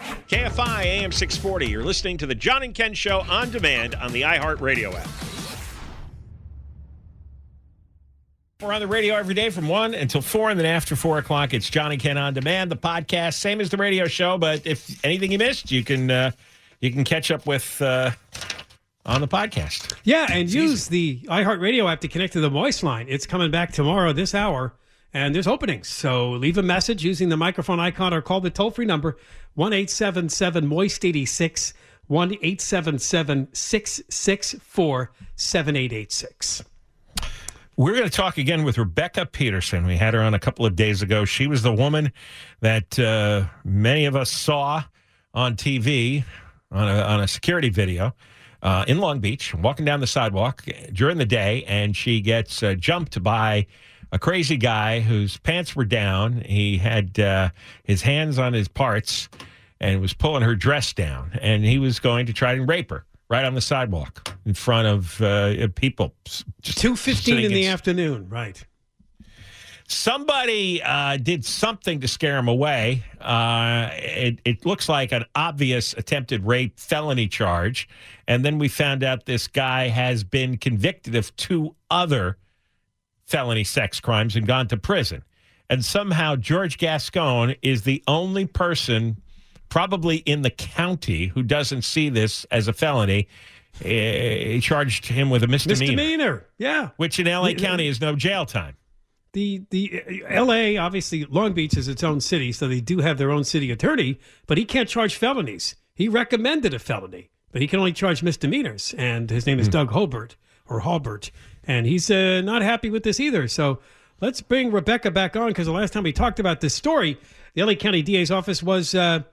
KFI AM 640. You're listening to the John and Ken Show on demand on the iHeartRadio app. We're on the radio every day from 1 until 4, and then after 4 o'clock, it's John and Ken on demand, the podcast, same as the radio show. But if anything you missed, you can uh, you can catch up with uh, on the podcast. Yeah, and use the iHeartRadio app to connect to the voice line. It's coming back tomorrow, this hour, and there's openings. So leave a message using the microphone icon or call the toll free number 1 877 Moist 86, 1 877 664 7886. We're going to talk again with Rebecca Peterson. We had her on a couple of days ago. She was the woman that uh, many of us saw on TV on a, on a security video uh, in Long Beach, walking down the sidewalk during the day, and she gets uh, jumped by a crazy guy whose pants were down. He had uh, his hands on his parts and was pulling her dress down, and he was going to try and rape her right on the sidewalk in front of uh, people. Two fifteen in the afternoon, right? Somebody uh, did something to scare him away. Uh, it, it looks like an obvious attempted rape felony charge. And then we found out this guy has been convicted of two other felony sex crimes and gone to prison. And somehow George Gascon is the only person, probably in the county, who doesn't see this as a felony. Uh, He charged him with a misdemeanor, Misdemeanor, yeah. which in LA. County is no jail time. The the uh, L.A. obviously Long Beach is its own city, so they do have their own city attorney, but he can't charge felonies. He recommended a felony, but he can only charge misdemeanors. And his name is Doug Holbert or Halbert, and he's uh, not happy with this either. So let's bring Rebecca back on because the last time we talked about this story, the L.A. County DA's office was uh,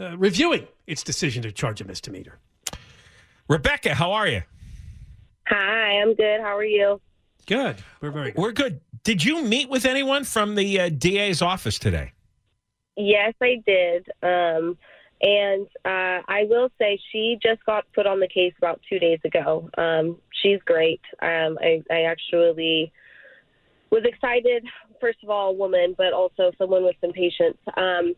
uh, reviewing its decision to charge a misdemeanor. Rebecca, how are you? Hi, I'm good. How are you? Good, we're very good. We're good. Did you meet with anyone from the uh, DA's office today? Yes, I did. Um, and uh, I will say she just got put on the case about two days ago. Um, she's great. Um, I, I actually was excited, first of all, a woman, but also someone with some patience. Um,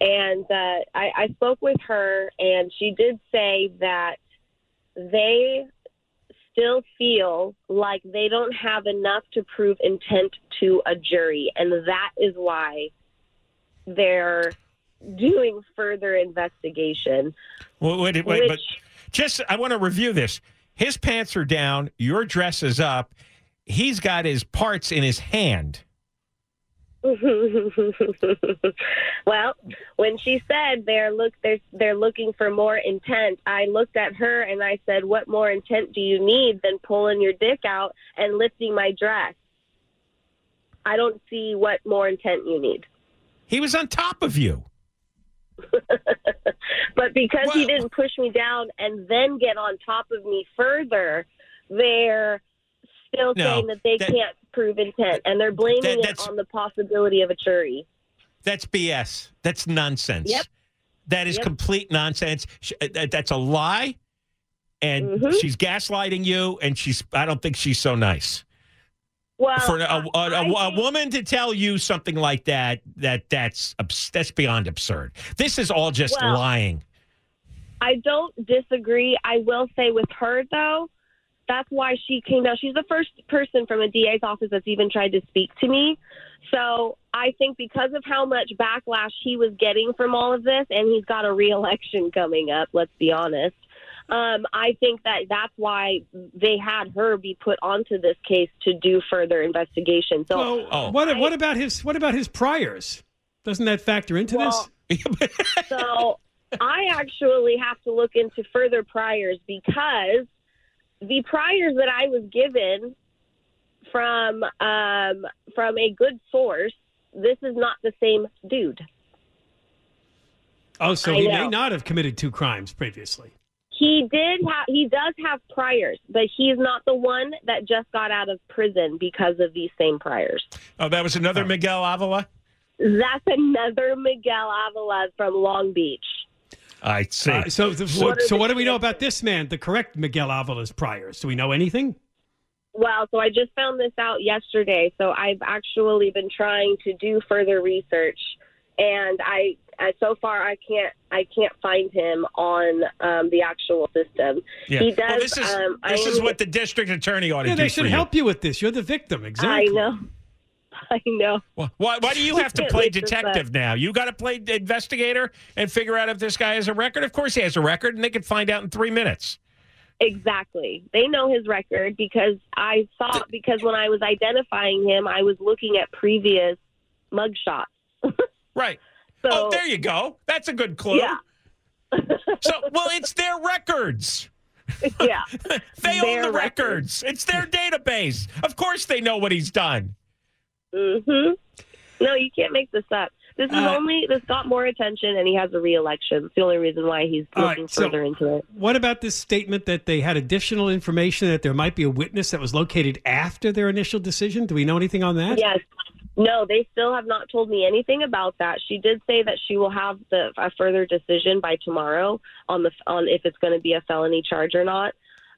and uh, I, I spoke with her, and she did say that they still feel like they don't have enough to prove intent to a jury, and that is why they're doing further investigation. Wait, wait, wait, but just I want to review this. His pants are down. Your dress is up. he's got his parts in his hand. well, when she said they're look they're they're looking for more intent, I looked at her and I said, "What more intent do you need than pulling your dick out and lifting my dress?" I don't see what more intent you need. He was on top of you. but because he didn't push me down and then get on top of me further, they're still No, saying that they that- can't prove intent and they're blaming That- it on the possibility of a jury. That's BS. That's nonsense. Yep. That is Yep. complete nonsense. Uh, that- That's a lie. And Mhm. she's gaslighting you, and she's, I don't think she's so nice. Well, For a uh, think- woman to tell you something like that, that that's that's beyond absurd. This is all just Well- lying. I don't disagree. I will say with her though, that's why she came down. She's the first person from a DA's office that's even tried to speak to me. So I think because of how much backlash he was getting from all of this, and he's got a reelection coming up. Let's be honest. Um, I think that that's why they had her be put onto this case to do further investigation. So Well, Oh. what what about his what about his priors? Doesn't that factor into Well, this? so I actually have to look into further priors because the priors that I was given from um, from a good source, this is not the same dude. Oh, so I he know. may not have committed two crimes previously. He did have he does have priors, but he's not the one that just got out of prison because of these same priors. Oh, that was another Miguel Avila? That's another Miguel Avila from Long Beach. I see. Uh, so, the, What are so what do we know about this man? The correct Miguel Avila's priors? Do we know anything? Well, so I just found this out yesterday. So I've actually been trying to do further research, and I, I so far I can't I can't find him on um, the actual system. yeah. He does. well, this is, um, I this is am- what the district attorney ought to Yeah, do they should you. help you with this. You're the victim, exactly. I know. I know. Why, why do you have to play make this up. detective now? You got to play investigator and figure out if this guy has a record? Of course he has a record, and they can find out in three minutes. Exactly. They know his record because I saw because when I was identifying him, I was looking at previous mugshots. Right. So oh, there you go. That's a good clue. Yeah. So, well, it's their records. yeah. They own the records. records. It's their database. Of course they know what he's done. hmm No, you can't make this up. This is Uh, only this got more attention, and he has a reelection. It's the only reason why he's looking right, so- further into it. What about this statement that they had additional information that there might be a witness that was located after their initial decision? Do we know anything on that? Yes. No, they still have not told me anything about that. She did say that she will have the a further decision by tomorrow on the on if it's going to be a felony charge or not.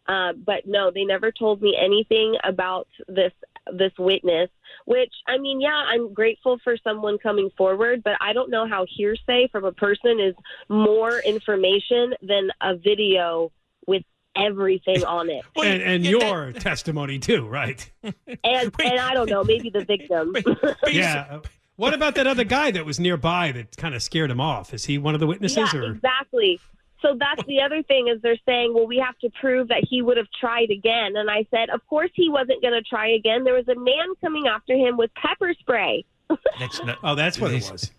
Uh, but no, they never told me anything about this this witness. Which I mean, yeah, I'm grateful for someone coming forward, but I don't know how hearsay from a person is more information than a video with everything on it. Well, And, and yeah, that- your testimony too, right? And and I don't know, maybe the victim. but you yeah. What about that other guy that was nearby that kind of scared him off? Is he one of the witnesses? Yeah, or exactly. So that's the other thing is they're saying, well, we have to prove that he would have tried again. And I said, of course he wasn't going to try again. There was a man coming after him with pepper spray. That's not, oh, that's what it was.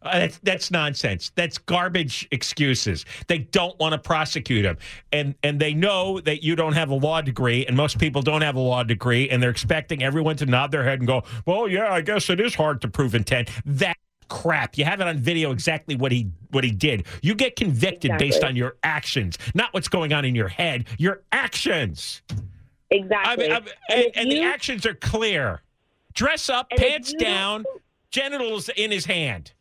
Uh, that's that's nonsense. That's garbage excuses. They don't want to prosecute him, and and they know that you don't have a law degree, and most people don't have a law degree, and they're expecting everyone to nod their head and go, "Well, yeah, I guess it is hard to prove intent." That crap. You have it on video exactly what he what he did. You get convicted based on your actions, not what's going on in your head. Your actions. I Exactly. mean, I mean, And and, if and the actions are clear. Dress up, pants you- down, genitals in his hand.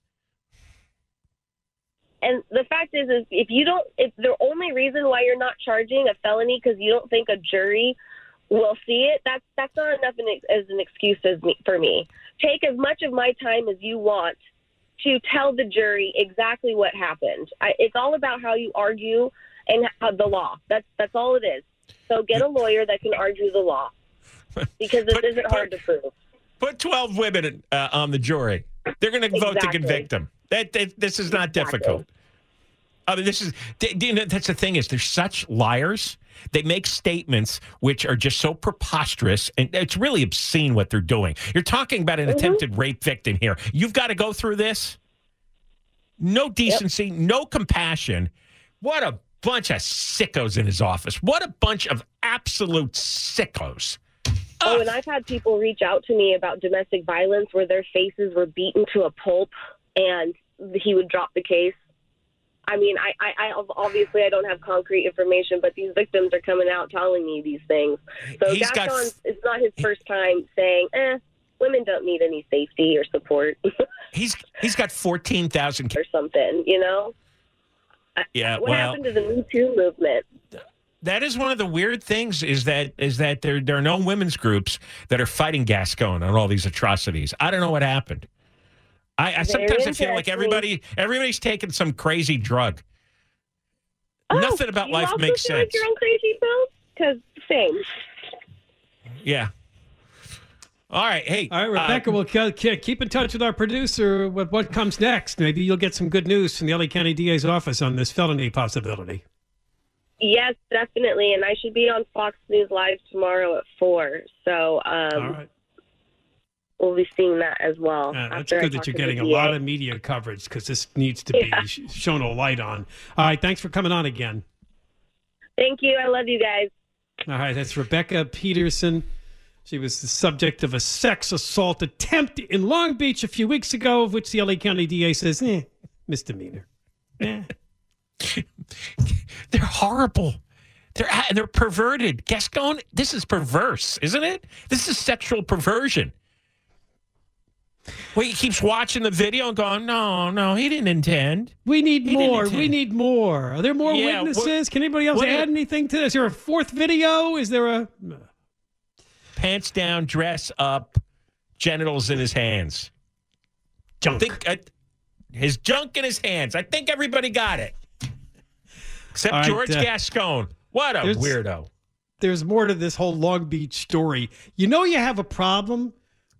And the fact is, is if you don't, if the only reason why you're not charging a felony because you don't think a jury will see it, that's that's not enough an, as an excuse as me, for me. Take as much of my time as you want to tell the jury exactly what happened. I, it's all about how you argue and how, the law. That's that's all it is. So get a lawyer that can argue the law because this But- isn't hard to prove. Put 12 women uh, on the jury. They're going to vote to convict him. That, that This is not difficult. I mean, this is, you know, that's the thing is they're such liars They make statements which are just so preposterous, and it's really obscene what they're doing. You're talking about an mm-hmm. attempted rape victim here. You've got to go through this. No decency, no compassion. What a bunch of sickos in his office. What a bunch of absolute sickos. Oh, and I've had people reach out to me about domestic violence where their faces were beaten to a pulp and he would drop the case. I mean, I, I, I obviously I don't have concrete information, but these victims are coming out telling me these things. So He's got- it's not his first time saying, "Eh, women don't need any safety or support He's he's got 14,000 or something," you know. Yeah, What well, happened to the Me Too movement? that is one of the weird things is that is that there there are no women's groups that are fighting Gascon on all these atrocities. I don't know what happened. I, I sometimes I feel like everybody everybody's taking some crazy drug. Oh, Nothing about life also makes feel Like sense. you're on crazy pills? Because same. Yeah. All right. Hey. All right, Rebecca, uh, we'll ke- ke- keep in touch with our producer with what comes next. Maybe you'll get some good news from the LA County DA's office on this felony possibility. Yes, definitely. And I should be on Fox News Live tomorrow at four. So um, All right. We'll be seeing that as well. Uh, that's after I good that you're getting a lot of media coverage because this needs to be Yeah. sh- shown a light on. All right, thanks for coming on again. Thank you. I love you guys. All right, that's Rebecca Peterson. She was the subject of a sex assault attempt in Long Beach a few weeks ago, of which the LA County DA says, eh, misdemeanor. Eh. they're horrible. They're they're perverted. Gascon, this is perverse, isn't it? This is sexual perversion. Well, he keeps watching the video and going, "No, no, he didn't intend." We need He more. We need more. Are there more Yeah, what- witnesses? Can anybody else add is- anything to this? Is there a fourth video? Is there a. Pants down, dress up, genitals in his hands. Junk. think uh, his junk in his hands. I think everybody got it, except right, George uh, Gascon. What a there's- weirdo! there's more to this whole Long Beach story. You know, you have a problem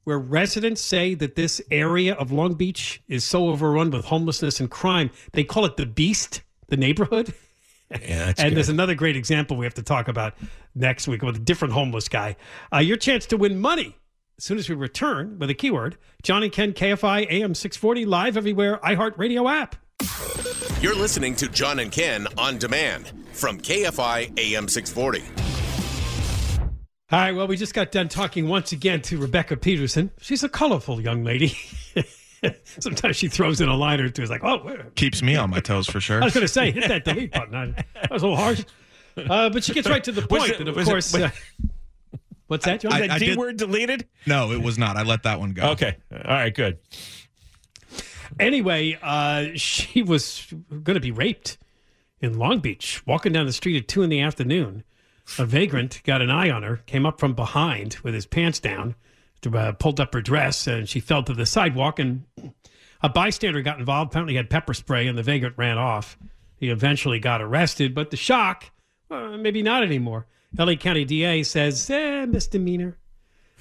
where residents say that this area of Long Beach is so overrun with homelessness and crime. They call it the Beast, the neighborhood. Yeah, that's and good. there's another great example we have to talk about next week with a different homeless guy. Uh, your chance to win money as soon as we return with a keyword. John and Ken, KFI AM 640, live everywhere, iHeartRadio app. You're listening to John and Ken on demand from KFI AM 640. All right, well, we just got done talking once again to Rebecca Peterson. She's a colorful young lady. Sometimes she throws in a line or two. It's like, oh. Keeps me on my toes for sure. I was going to say, hit that delete button. I, that was a little harsh. Uh, but she gets right to the point. it- and of was it- course, was- uh, what's that, John? I- Is that I D did- word deleted? No, it was not. I let that one go. Okay, all right, good. Anyway, uh, she was going to be raped in Long Beach, walking down the street at two in the afternoon. A vagrant got an eye on her, came up from behind with his pants down, uh, pulled up her dress, and she fell to the sidewalk. And a bystander got involved. Apparently, had pepper spray, and the vagrant ran off. He eventually got arrested, but the shock, uh, maybe not anymore. LA County DA says, eh, misdemeanor.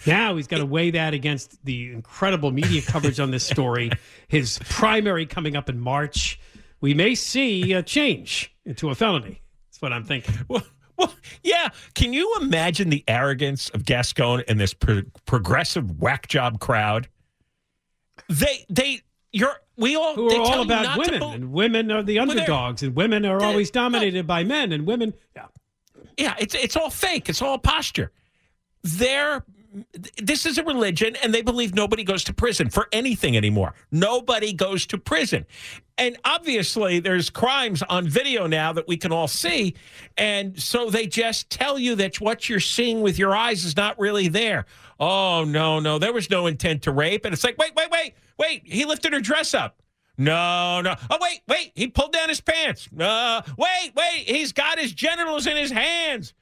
Now he's got to weigh that against the incredible media coverage on this story. His primary coming up in March. We may see a change into a felony. That's what I'm thinking. Well, well, yeah. Can you imagine the arrogance of Gascon and this pro- progressive whack job crowd? They, they, you're, we all, who are all about women, bel- and women are the underdogs, and women are always dominated by men, and women. Yeah. Yeah, it's it's all fake. It's all posture. They're this is a religion, and they believe nobody goes to prison for anything anymore. Nobody goes to prison, and obviously there's crimes on video now that we can all see, and so they just tell you that what you're seeing with your eyes is not really there. Oh no, no, there was no intent to rape, and it's like wait, wait, wait, wait. He lifted her dress up. No, no. Oh, wait, wait. He pulled down his pants. No, wait, wait. He's got his genitals in his hands.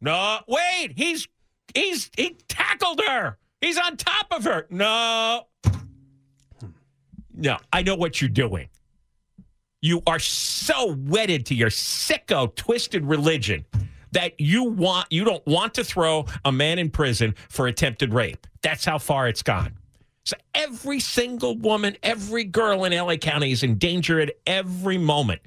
No, wait. He's he's he tackled her. He's on top of her. No. Hmm. No, I know what you're doing. You are so wedded to your sicko twisted religion that you want you don't want to throw a man in prison for attempted rape. That's how far it's gone. So every single woman, every girl in LA County is in danger at every moment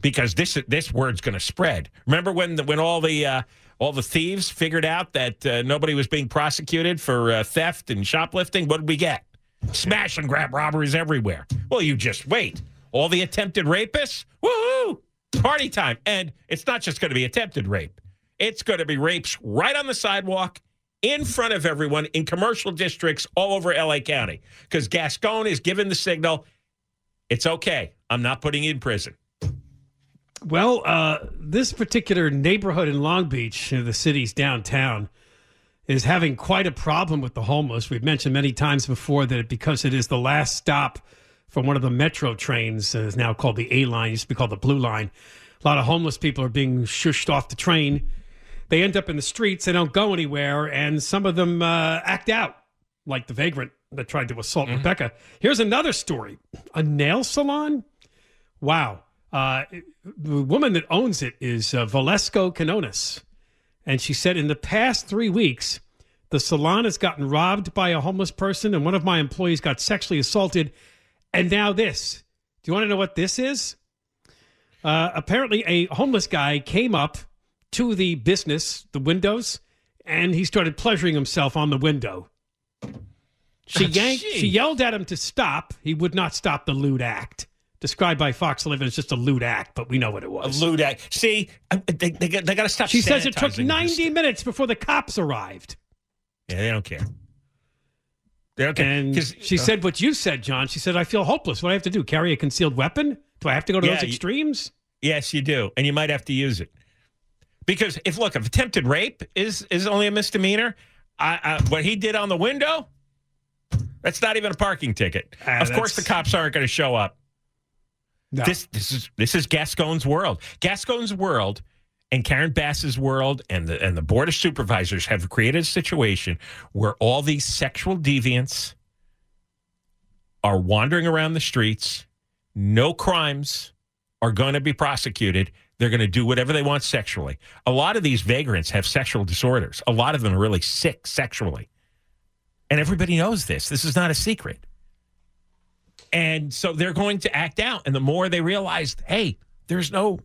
because this this word's going to spread. Remember when the, when all the uh, all the thieves figured out that uh, nobody was being prosecuted for uh, theft and shoplifting? What did we get? Smash and grab robberies everywhere. Well, you just wait. All the attempted rapists, woohoo! Party time. And it's not just going to be attempted rape. It's going to be rapes right on the sidewalk in front of everyone in commercial districts all over LA County because Gascon is given the signal it's okay. I'm not putting you in prison. Well, uh, this particular neighborhood in Long Beach, uh, the city's downtown, is having quite a problem with the homeless. We've mentioned many times before that because it is the last stop from one of the metro trains, uh, is now called the A line, used to be called the Blue Line. A lot of homeless people are being shushed off the train. They end up in the streets. They don't go anywhere, and some of them uh, act out, like the vagrant that tried to assault Rebecca. Here's another story: a nail salon. Wow. Uh, the woman that owns it is uh, Valesco Canonis. And she said, in the past three weeks, the salon has gotten robbed by a homeless person, and one of my employees got sexually assaulted. And now this. Do you want to know what this is? Uh, apparently, a homeless guy came up to the business, the windows, and he started pleasuring himself on the window. She yanked, she yelled at him to stop. He would not stop the lewd act. Described by Fox 11 as just a lewd act, but we know what it was. A lewd act. See, they, they, they got to stop She says it took 90 minutes before the cops arrived. Yeah, they don't care. Care. And she said what you said, John. She said, I feel hopeless. What do I have to do? Carry a concealed weapon? Do I have to go to Yeah, those you- extremes? Yes, you do, and you might have to use it because if look, if attempted rape is is only a misdemeanor, I, I, what he did on the window, that's not even a parking ticket. Ah, of course, the cops aren't going to show up. No. This this is this is Gascon's world. Gascon's world and Karen Bass's world and the and the board of supervisors have created a situation where all these sexual deviants are wandering around the streets. No crimes are going to be prosecuted. They're going to do whatever they want sexually. A lot of these vagrants have sexual disorders. A lot of them are really sick sexually. And everybody knows this. This is not a secret. And so they're going to act out. And the more they realize, hey, there's no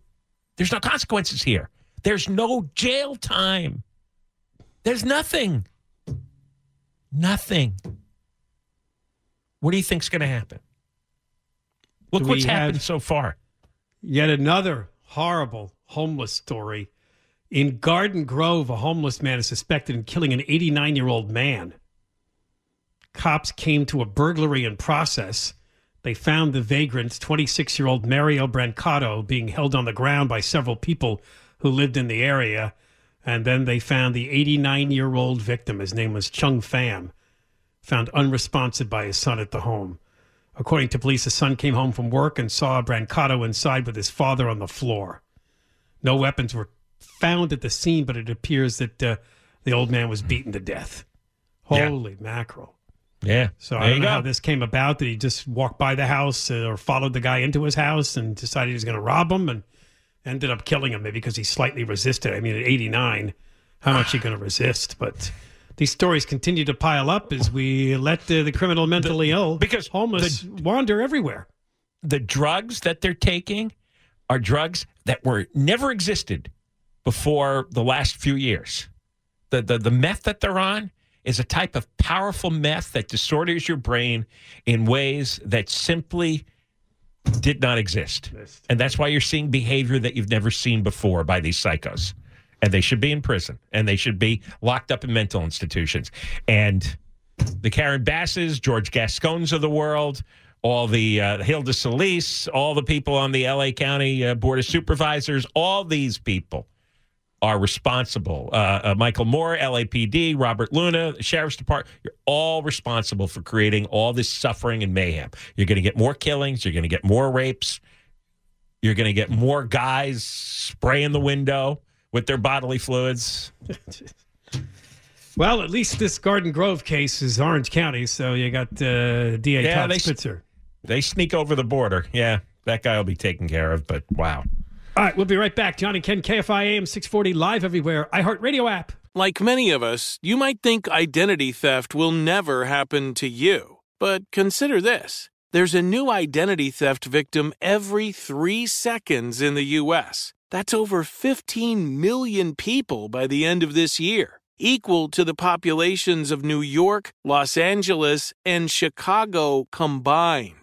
there's no consequences here. There's no jail time. There's nothing. Nothing. What do you think's going to happen? Look what's happened so far. Yet another horrible homeless story. In Garden Grove, a homeless man is suspected in killing an 89 year old man. Cops came to a burglary in process. They found the vagrant, 26 year old Mario Brancato, being held on the ground by several people who lived in the area. And then they found the 89 year old victim. His name was Chung Pham, found unresponsive by his son at the home. According to police, the son came home from work and saw Brancato inside with his father on the floor. No weapons were found at the scene, but it appears that uh, the old man was beaten to death. Yeah. Holy mackerel. Yeah. So there I don't know go. how this came about. That he just walked by the house uh, or followed the guy into his house and decided he was going to rob him and ended up killing him maybe because he slightly resisted. I mean, at 89, how much are you going to resist? But these stories continue to pile up as we let uh, the criminal mentally ill because homeless wander everywhere. the drugs that they're taking are drugs that were never existed before the last few years. The, the the meth that they're on is a type of powerful meth that disorders your brain in ways that simply did not exist. And that's why you're seeing behavior that you've never seen before by these psychos. And they should be in prison and they should be locked up in mental institutions. And the Karen Basses, George Gascons of the world, all the uh, Hilda Solis, all the people on the LA County uh, Board of Supervisors, all these people are responsible. Uh, uh, Michael Moore, LAPD, Robert Luna, Sheriff's Department, you're all responsible for creating all this suffering and mayhem. You're going to get more killings, you're going to get more rapes, you're going to get more guys spraying the window with their bodily fluids. Well, at least this Garden Grove case is Orange County, so you got uh, DA Yeah, Todd they- Spitzer. They sneak over the border. Yeah, that guy will be taken care of, but wow. All right, we'll be right back. John and Ken, KFI AM 640, live everywhere. iHeartRadio app. Like many of us, you might think identity theft will never happen to you. But consider this There's a new identity theft victim every three seconds in the U.S. That's over 15 million people by the end of this year, equal to the populations of New York, Los Angeles, and Chicago combined.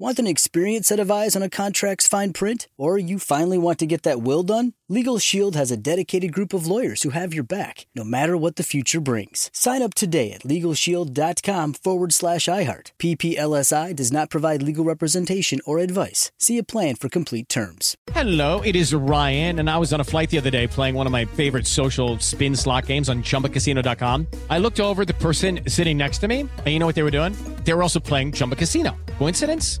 Want an experienced set of eyes on a contract's fine print? Or you finally want to get that will done? Legal Shield has a dedicated group of lawyers who have your back, no matter what the future brings. Sign up today at LegalShield.com forward slash iHeart. PPLSI does not provide legal representation or advice. See a plan for complete terms. Hello, it is Ryan, and I was on a flight the other day playing one of my favorite social spin slot games on ChumbaCasino.com. I looked over the person sitting next to me, and you know what they were doing? They were also playing Chumba Casino. Coincidence?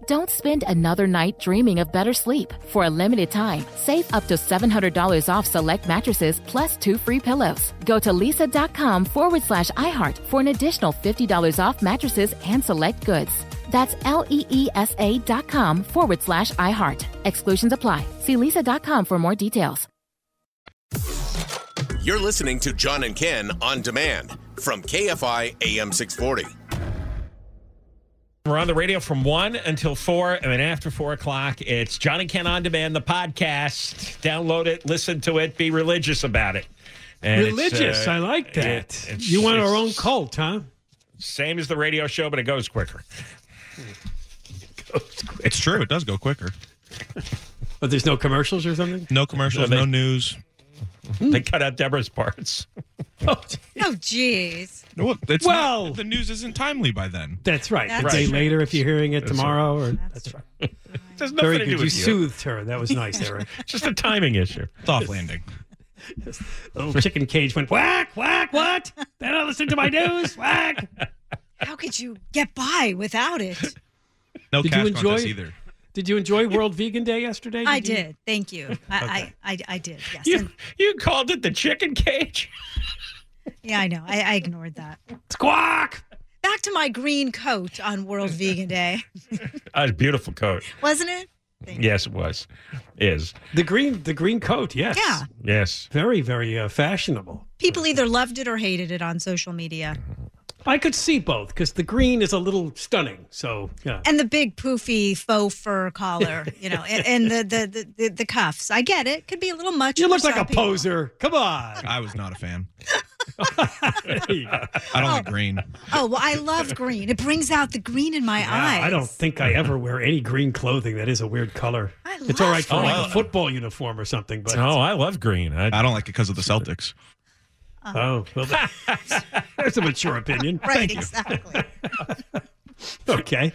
Don't spend another night dreaming of better sleep. For a limited time, save up to $700 off select mattresses plus two free pillows. Go to leesa.com forward slash iHeart for an additional $50 off mattresses and select goods. That's L E E S A dot com forward slash iHeart. Exclusions apply. See leesa.com for more details. You're listening to John and Ken on demand from KFI AM 640. We're on the radio from 1 until 4, and then after 4 o'clock, it's Johnny and Ken on Demand, the podcast. Download it, listen to it, be religious about it. And Religious. uh, I like that. it- you want our own cult, huh? Same as the radio show, but it goes quicker. It's true. It does go quicker. But there's no commercials or something? No commercials, No, no, news. Mm. They cut out Deborah's parts. Oh, Oh, jeez. No, it's Well- not, the news isn't timely by then. That's right. That's a day true. later, if you're hearing it That's tomorrow, or that's right. There's nothing Very to good. do You with you. soothed her. That was nice, Eric. Just a timing issue. Soft landing. Little chicken cage went whack, whack, what? They don't listen to my news, whack. How could you get by without it? No Did cash you enjoy- contest either. Did you enjoy World Vegan Day yesterday? I you? did. Thank you. I, I, I, I did. Yes. You, And, you called it the chicken cage? yeah, I know. I, I ignored that. Squawk. Back to my green coat on World Vegan Day, A beautiful coat. wasn't it? Yes, it was. Is. The green, the green coat. Yes. Yeah. Yes. Very, very uh, fashionable. People either loved it or hated it on social media. I could see both because the green is a little stunning. So yeah. And the big poofy faux fur collar, you know, and, and the, the, the, the, the cuffs. I get it. Could be a little much. You for look like a people. poser. Come on. I was not a fan. There you go. I don't like oh. green. Oh, well, I love green. It brings out the green in my Yeah, eyes. I don't think I ever wear any green clothing. That is a weird color. I it's all love right for green. like Oh, a football uniform or something, but Oh, I love green. I, I don't like it because of the Celtics. Oh, well, that- there's a mature opinion. Right, Thank you. exactly. okay.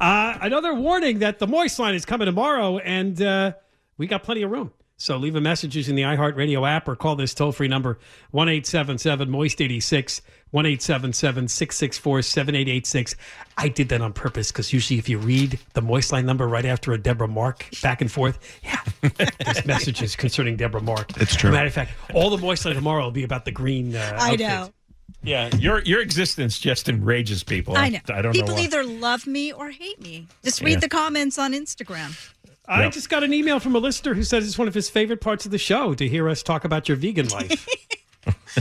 Uh, another warning that the Moist line is coming tomorrow, and uh, we got plenty of room. So leave a message using the iHeartRadio app or call this toll free number 1 877 Moist 86, 1 664 7886. I did that on purpose because usually if you read the Moist line number right after a Deborah Mark back and forth, yeah, there's messages concerning Deborah Mark. It's true. matter of fact, all the Moist line tomorrow will be about the green. Uh, I outfit. know. Yeah, your your existence just enrages people. I know. I don't People know. why. either love me or hate me. Just read Yeah. the comments on Instagram. I Yep. just got an email from a listener who says it's one of his favorite parts of the show to hear us talk about your vegan life.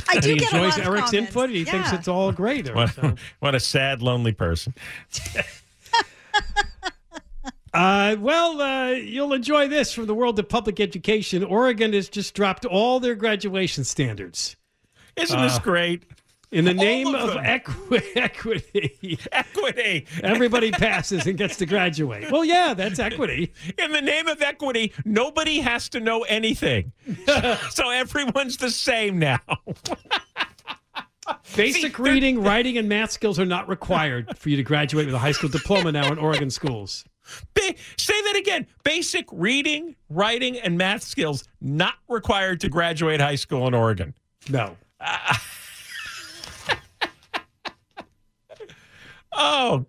I do he get a enjoys lot of Eric's comments. input. And he thinks it's all great. What, so. what a sad, lonely person. Uh, well, uh, you'll enjoy this from the world of public education. Oregon has just dropped all their graduation standards. Isn't this Uh, great? In the All name of of, equi- equity, Equity. everybody passes and gets to graduate. Well, yeah, that's equity. In the name of equity, nobody has to know anything. so everyone's the same now. Basic reading, writing, and math skills are not required for you to graduate with a high school diploma now in Oregon schools. Ba- say that again. Basic reading, writing, and math skills not required to graduate high school in Oregon. No. Uh, Oh,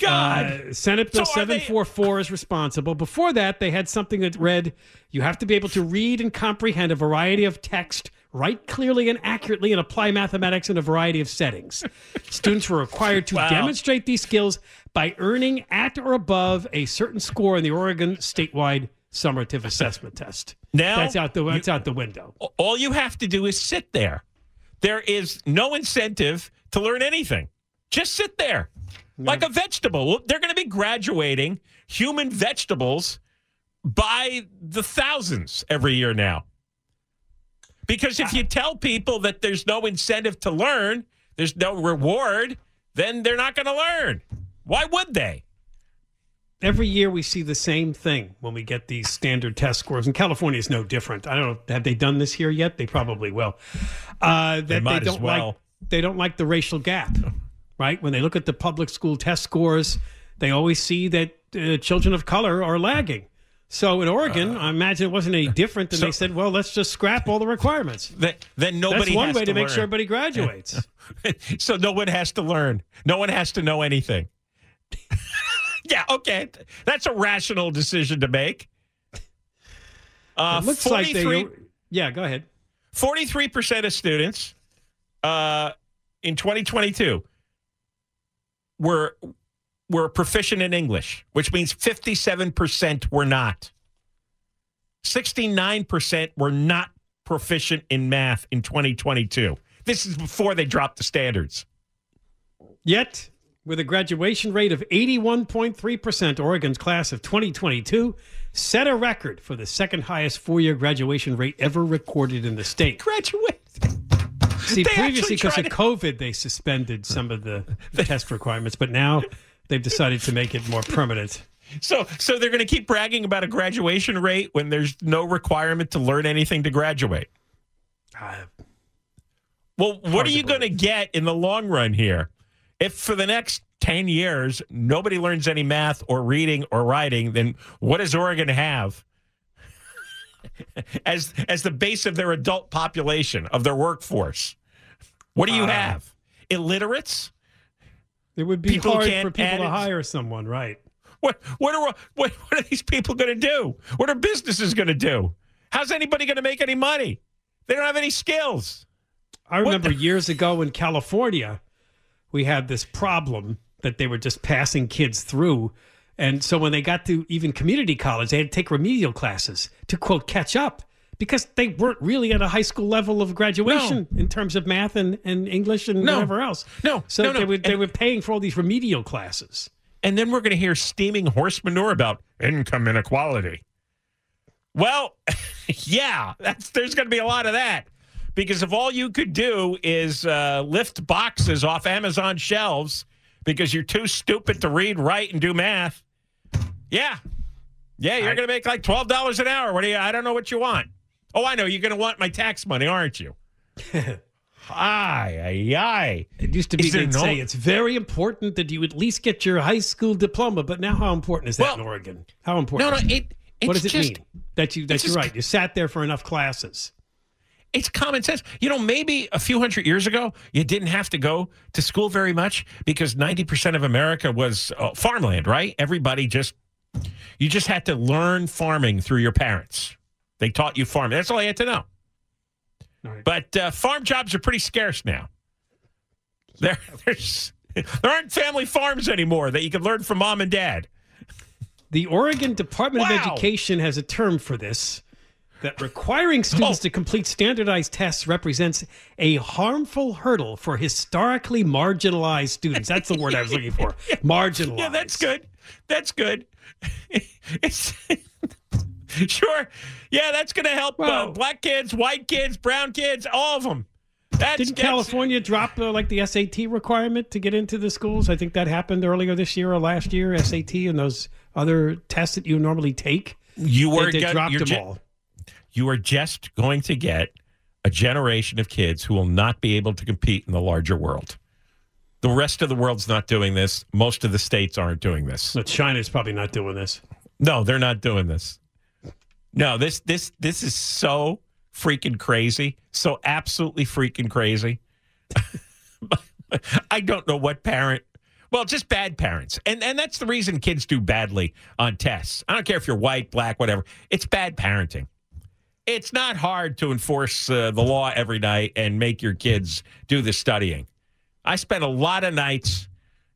God. Uh, Senate Bill So are they- 744 is responsible. Before that, they had something that read you have to be able to read and comprehend a variety of text, write clearly and accurately, and apply mathematics in a variety of settings. Students were required to Wow. demonstrate these skills by earning at or above a certain score in the Oregon statewide summative assessment test. Now, that's out the that's out the window. all you have to do is sit there. There is no incentive to learn anything. Just sit there like a vegetable. They're going to be graduating human vegetables by the thousands every year now. Because if you tell people that there's no incentive to learn, there's no reward, then they're not going to learn. Why would they? Every year we see the same thing when we get these standard test scores, and California is no different. I don't know. Have they done this here yet? They probably will. Uh, that they, might as don't well. like. They don't like the racial gap, right? When they look at the public school test scores, they always see that uh, children of color are lagging. So in Oregon, I imagine it wasn't any different than they said, "Well, let's just scrap all the requirements." Then, then nobody That's one way to, make sure everybody graduates. so no one has to learn. No one has to know anything. yeah, okay. That's a rational decision to make. Uh, it looks like they. 43 Yeah, go ahead. 43% of students uh, in 2022 were were proficient in English, which means 57% were not. 69% were not proficient in math in 2022. This is before they dropped the standards. Yet, with a graduation rate of 81.3%, Oregon's class of 2022 set a record for the second highest four year graduation rate ever recorded in the state. Graduate. See, They previously, because of to- COVID, they suspended some of the, test requirements, but now they've decided to make it more permanent. So, so they're going to keep bragging about a graduation rate when there's no requirement to learn anything to graduate. Uh, well, what are you going to get in the long run here? If for the next 10 years nobody learns any math or reading or writing, then what does Oregon have as as the base of their adult population of their workforce? What do you Uh, have? Illiterates? It would be People who hard can't for people add to it- hire someone, right? What what are what, what are these people going to do? What are businesses going to do? How's anybody going to make any money? They don't have any skills. I remember years ago in California, we had this problem that they were just passing kids through. And so when they got to even community college, they had to take remedial classes to quote catch up because they weren't really at a high school level of graduation in terms of math and, and English and No. whatever else. No, So no, no. they were they And- were paying for all these remedial classes. And then we're going to hear steaming horse manure about income inequality. Well, yeah, that's there's going to be a lot of that because if all you could do is uh, lift boxes off Amazon shelves because you're too stupid to read, write, and do math, yeah, yeah, you're going to make like twelve dollars an hour. What do you? I don't know what you want. Oh, I know you're going to want my tax money, aren't you? Aye, aye, aye. It used to be they'd no- say it's very important that you at least get your high school diploma, but now how important is that in Oregon? How important? No, no, it- what does it just- mean that you that you're just- right? You sat there for enough classes. It's common sense. You know, maybe a few hundred years ago, you didn't have to go to school very much because 90% of America was uh, farmland, right? Everybody just, you just had to learn farming through your parents. They taught you farming. That's all you had to know. But uh, farm jobs are pretty scarce now. There, there's, there aren't family farms anymore that you can learn from mom and dad. The Oregon Department of Education has a term for this that requiring students Oh. to complete standardized tests represents a harmful hurdle for historically marginalized students. That's the word I was looking for. Marginalized. Yeah, that's good. That's good. it's sure. Yeah, that's going to help uh, black kids, white kids, brown kids, all of them. That's, Didn't California drop uh, like the SAT requirement to get into the schools? I think that happened earlier this year or last year. SAT and those other tests that you normally take. You were they, go- dropped them ju- all. You are just going to get a generation of kids who will not be able to compete in the larger world. The rest of the world's not doing this. Most of the states aren't doing this. So China's probably not doing this. No, they're not doing this. No, this this this is so freaking crazy. So absolutely freaking crazy. I don't know what parent well, just bad parents. And and that's the reason kids do badly on tests. I don't care if you're white, black, whatever. It's bad parenting. It's not hard to enforce uh, the law every night and make your kids do the studying. I spent a lot of nights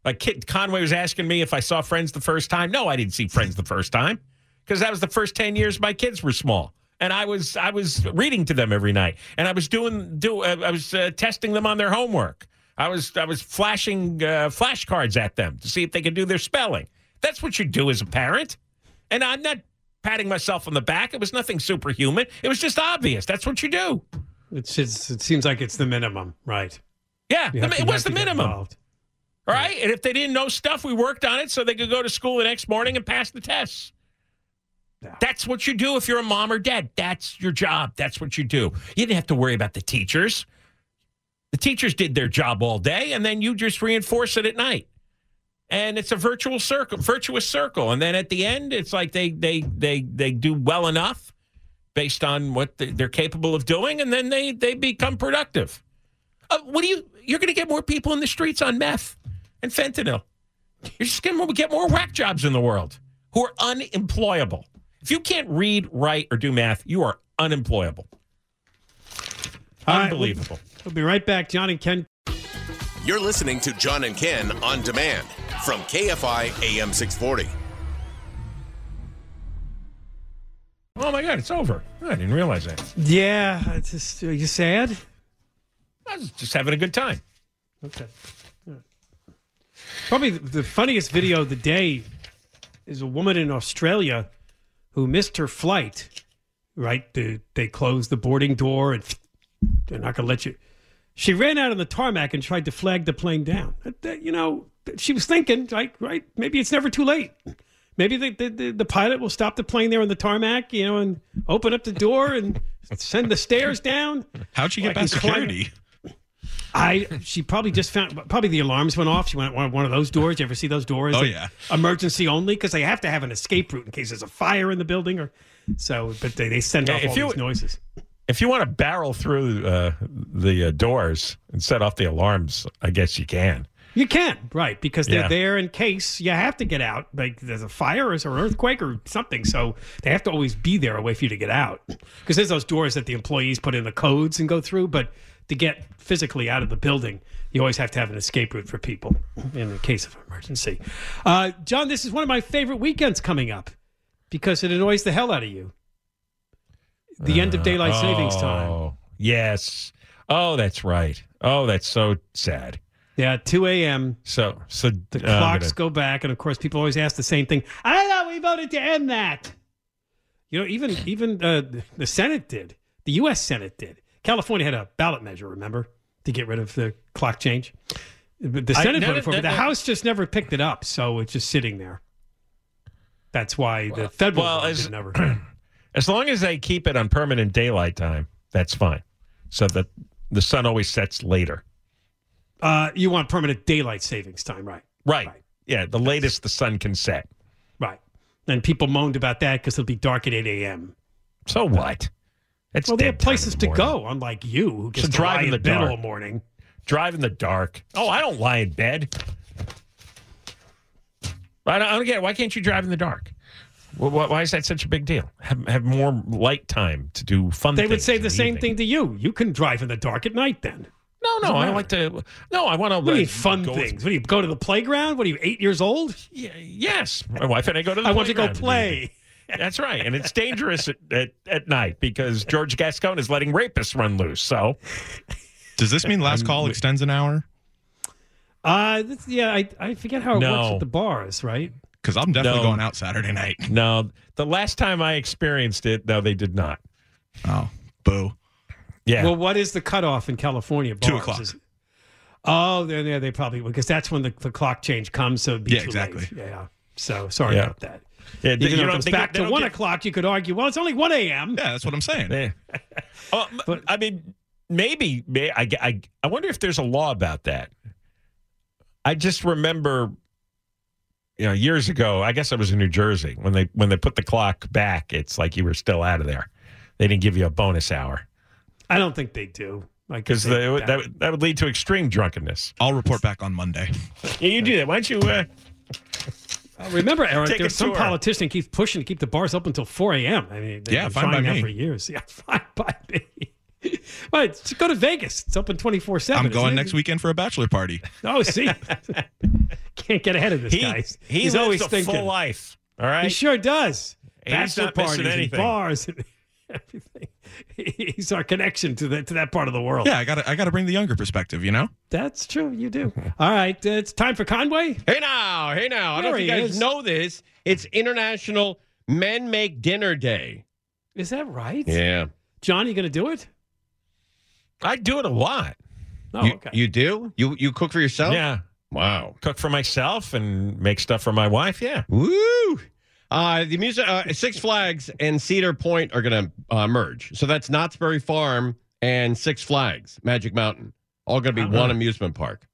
like Kid Conway was asking me if I saw Friends the first time. No, I didn't see Friends the first time because that was the first 10 years my kids were small. And I was I was reading to them every night, and I was doing do uh, I was uh, testing them on their homework. I was I was flashing uh, flashcards at them to see if they could do their spelling. That's what you do as a parent. And I'm not patting myself on the back. It was nothing superhuman. It was just obvious. That's what you do. It's just, it seems like it's the minimum, right? Yeah, the- to- it was the minimum. All right. And if they didn't know stuff, we worked on it so they could go to school the next morning and pass the tests. That's what you do if you're a mom or dad. That's your job. That's what you do. You didn't have to worry about the teachers. The teachers did their job all day, and then you just reinforce it at night. And it's a virtual circle, virtuous circle. And then at the end, it's like they they they they do well enough based on what they- they're capable of doing, and then they they become productive. Uh, what do you? You're going to get more people in the streets on meth and fentanyl. You're just going to get more whack jobs in the world who are unemployable. If you can't read, write, or do math, you are unemployable. All right, Unbelievable. We'll be right back. John and Ken. You're listening to John and Ken on demand from KFI AM 640. Oh my God, it's over. I didn't realize that. Yeah, it's just, are you sad? I was just having a good time. Okay. Yeah. Probably the, the funniest video of the day is a woman in Australia who missed her flight. Right, they, they closed the boarding door and they're not going to let you. She ran out on the tarmac and tried to flag the plane down. You know, she was thinking, right, right, maybe it's never too late. Maybe the, the, the, the pilot will stop the plane there on the tarmac, you know, and open up the door and send the stairs down. How'd she get Like past security? I she probably just found probably the alarms went off. She went one one of those doors. You ever see those doors? Oh, yeah. emergency only because they have to have an escape route in case there's a fire in the building or so. But they, they send Yeah, off all you- these noises. If you want to barrel through uh, the uh, doors and set off the alarms, I guess you can. You can right because they're Yeah. there in case you have to get out. Like there's a fire or an earthquake or something, so they have to always be there a way for you to get out. Because there's those doors that the employees put in the codes and go through, but to get physically out of the building, you always have to have an escape route for people in the case of emergency. Uh, John, this is one of my favorite weekends coming up because it annoys the hell out of you. The end of daylight savings time. Oh, yes. Oh, that's right. Oh, that's so sad. Yeah, 2 a.m. So, so The uh, clocks gonna- go back, and of course, people always ask the same thing. I thought we voted to end that. You know, even even uh, the Senate did. The U.S. Senate did. California had a ballot measure, remember, to get rid of the clock change. The I- Senate no, voted for it, but the. House just never picked it up, so it's just sitting there. That's why the federal well, as- never. As long as they keep it on permanent daylight time, that's fine. So that the sun always sets later. Uh, you want permanent daylight savings time, right? Right. Yeah, the latest the sun can set. Right. And people moaned about that because it'll be dark at 8 a.m. So what? It's well, they have places the to go, unlike you, who gets So to drive lie in the bed dark. all morning. Drive in the dark. Oh, I don't lie in bed. I don't, I don't get it. Why can't you drive in the dark? Well, why why is that such a big deal? Have, have more light time to do fun things. They would say in the same evening. thing to you. You can drive in the dark at night then. No, no, I like to. No, I want to. What do you mean uh, fun things? What do you go to the playground? What are you, eight years old? Yeah, yes, my wife and I go to. the I want to go play. That's right, and it's dangerous at, at, at night because George Gascon is letting rapists run loose. So, Does this mean last call extends an hour? Uh, this, yeah, I, I forget how it works No. at the bars, right? Because I'm definitely No. going out Saturday night. no, the last time I experienced it, no, they did not. Oh, boo. Yeah, Well, what is the cutoff in California? Two o'clock. Is- Oh, then yeah, they probably because that's when the, the clock change comes. So it'd be Yeah, too exactly. late. Yeah. So sorry Yeah. about that. Yeah, Even you though don't if it was back they to one get- o'clock, you could argue, well, it's only one a.m. Yeah, that's what I'm saying. Yeah. Oh, m- I mean, maybe. may- I, I, I wonder if there's a law about that. I just remember, you know, years ago. I guess I was in New Jersey when they when they put the clock back. It's like you were still out of there. They didn't give you a bonus hour I don't think they do. Because they- that, that would- that would lead to extreme drunkenness. I'll report back on Monday. Yeah, you do that. Why don't you? Uh, Uh, remember, Eric, Take there's some tour. politician keeps pushing to keep the bars open until 4 a.m. I mean, they've Yeah, been fine by that me. for years. Yeah, fine by me. Well, just go to Vegas. It's open 24 7. I'm going next weekend for a bachelor party. Oh, see? Can't get ahead of this he guy. he He's always a thinking. full life. All right. He sure does. He's Bachelor parties, and bars, everything. He's our connection to that to that part of the world. Yeah, I got to I got to bring the younger perspective, you know? That's true. You do. All right. Uh, it's time for Conway. Hey now, hey now. I don't know if you guys is. know this. It's International Men Make Dinner Day. Is that right? Yeah. John, you going to do it? I do it a lot. Oh, you, okay. you do? You you cook for yourself? Yeah. Wow. Cook for myself and make stuff for my wife. Yeah. Woo! Uh, the music, uh, Six Flags and Cedar Point are going to uh, merge. So that's Knott's Berry Farm and Six Flags, Magic Mountain, all going to be Uh-huh. one amusement park.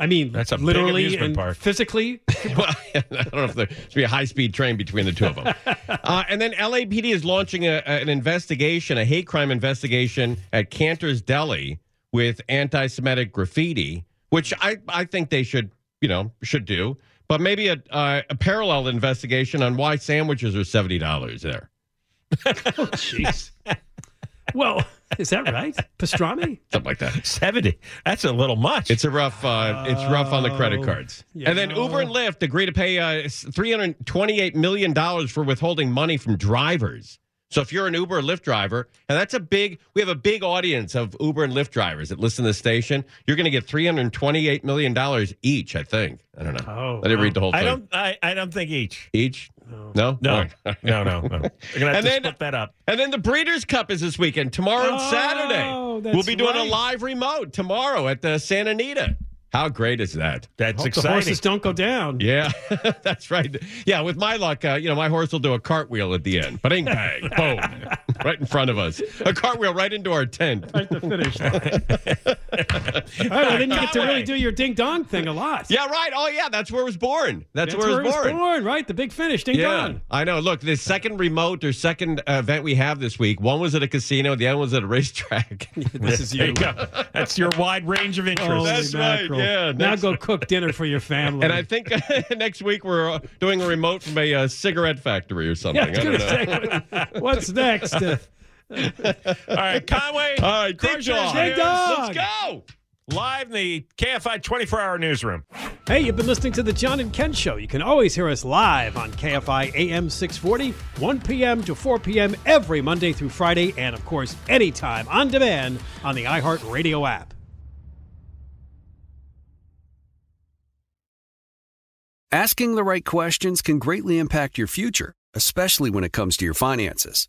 I mean, That's a big literally amusement and park. physically. well, I don't know if there should be a high speed train between the two of them. uh, and then LAPD is launching a, an investigation, a hate crime investigation at Canter's Deli with anti Semitic graffiti, which I, I think they should, you know, should do. But maybe a, uh, a parallel investigation on why sandwiches are $70 there. Oh, jeez. well, is that right? Pastrami? Something like that. 70. That's a little much. It's a rough. Uh, it's rough on the credit Oh, cards. yeah. And then Uber and Lyft agree to pay uh, three hundred twenty-eight million dollars for withholding money from drivers. So if you're an Uber or Lyft driver, and that's a big, we have a big audience of Uber and Lyft drivers that listen to the station. You're going to get three hundred twenty-eight million dollars each. I think. I don't know. Oh, I didn't read the whole thing. I don't. I, I don't think each. each. No. No. Right. No. No. No. We're gonna have And to then- split that up. And then the Breeders' Cup is this weekend, tomorrow and Oh, Saturday. We'll be doing right. a live remote tomorrow at the Santa Anita. How great is that? That's exciting. horses don't go down. Yeah, that's right. Yeah, with my luck, uh, you know, my horse will do a cartwheel at the end. Bang, bang, boom, right in front of us. A cartwheel right into our tent. Right to finish line. All right, well, then you get to really do your ding dong thing a lot. Yeah, right. Oh, yeah, that's where it was born. That's, That's where, it was born. right? The big finish, ding Yeah, dong. I know. Look, the second remote or second uh, event we have this week, one was at a casino, the other was at a racetrack. This is you. you. That's your wide range of interests. Holy That's right, yeah, Now go cook dinner for your family. And I think next week we're uh, doing a remote from a uh, cigarette factory or something. yeah, I was I don't know. say, what's next? All right, Conway. All right, ding Crushers dong. News. Let's go. Live in the KFI 24 hour newsroom. Hey, you've been listening to the John and Ken Show. You can always hear us live on KFI AM 640, 1 p.m. to 4 p.m. every Monday through Friday, and of course, anytime on demand on the iHeartRadio app. Asking the right questions can greatly impact your future, especially when it comes to your finances.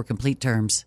for complete terms.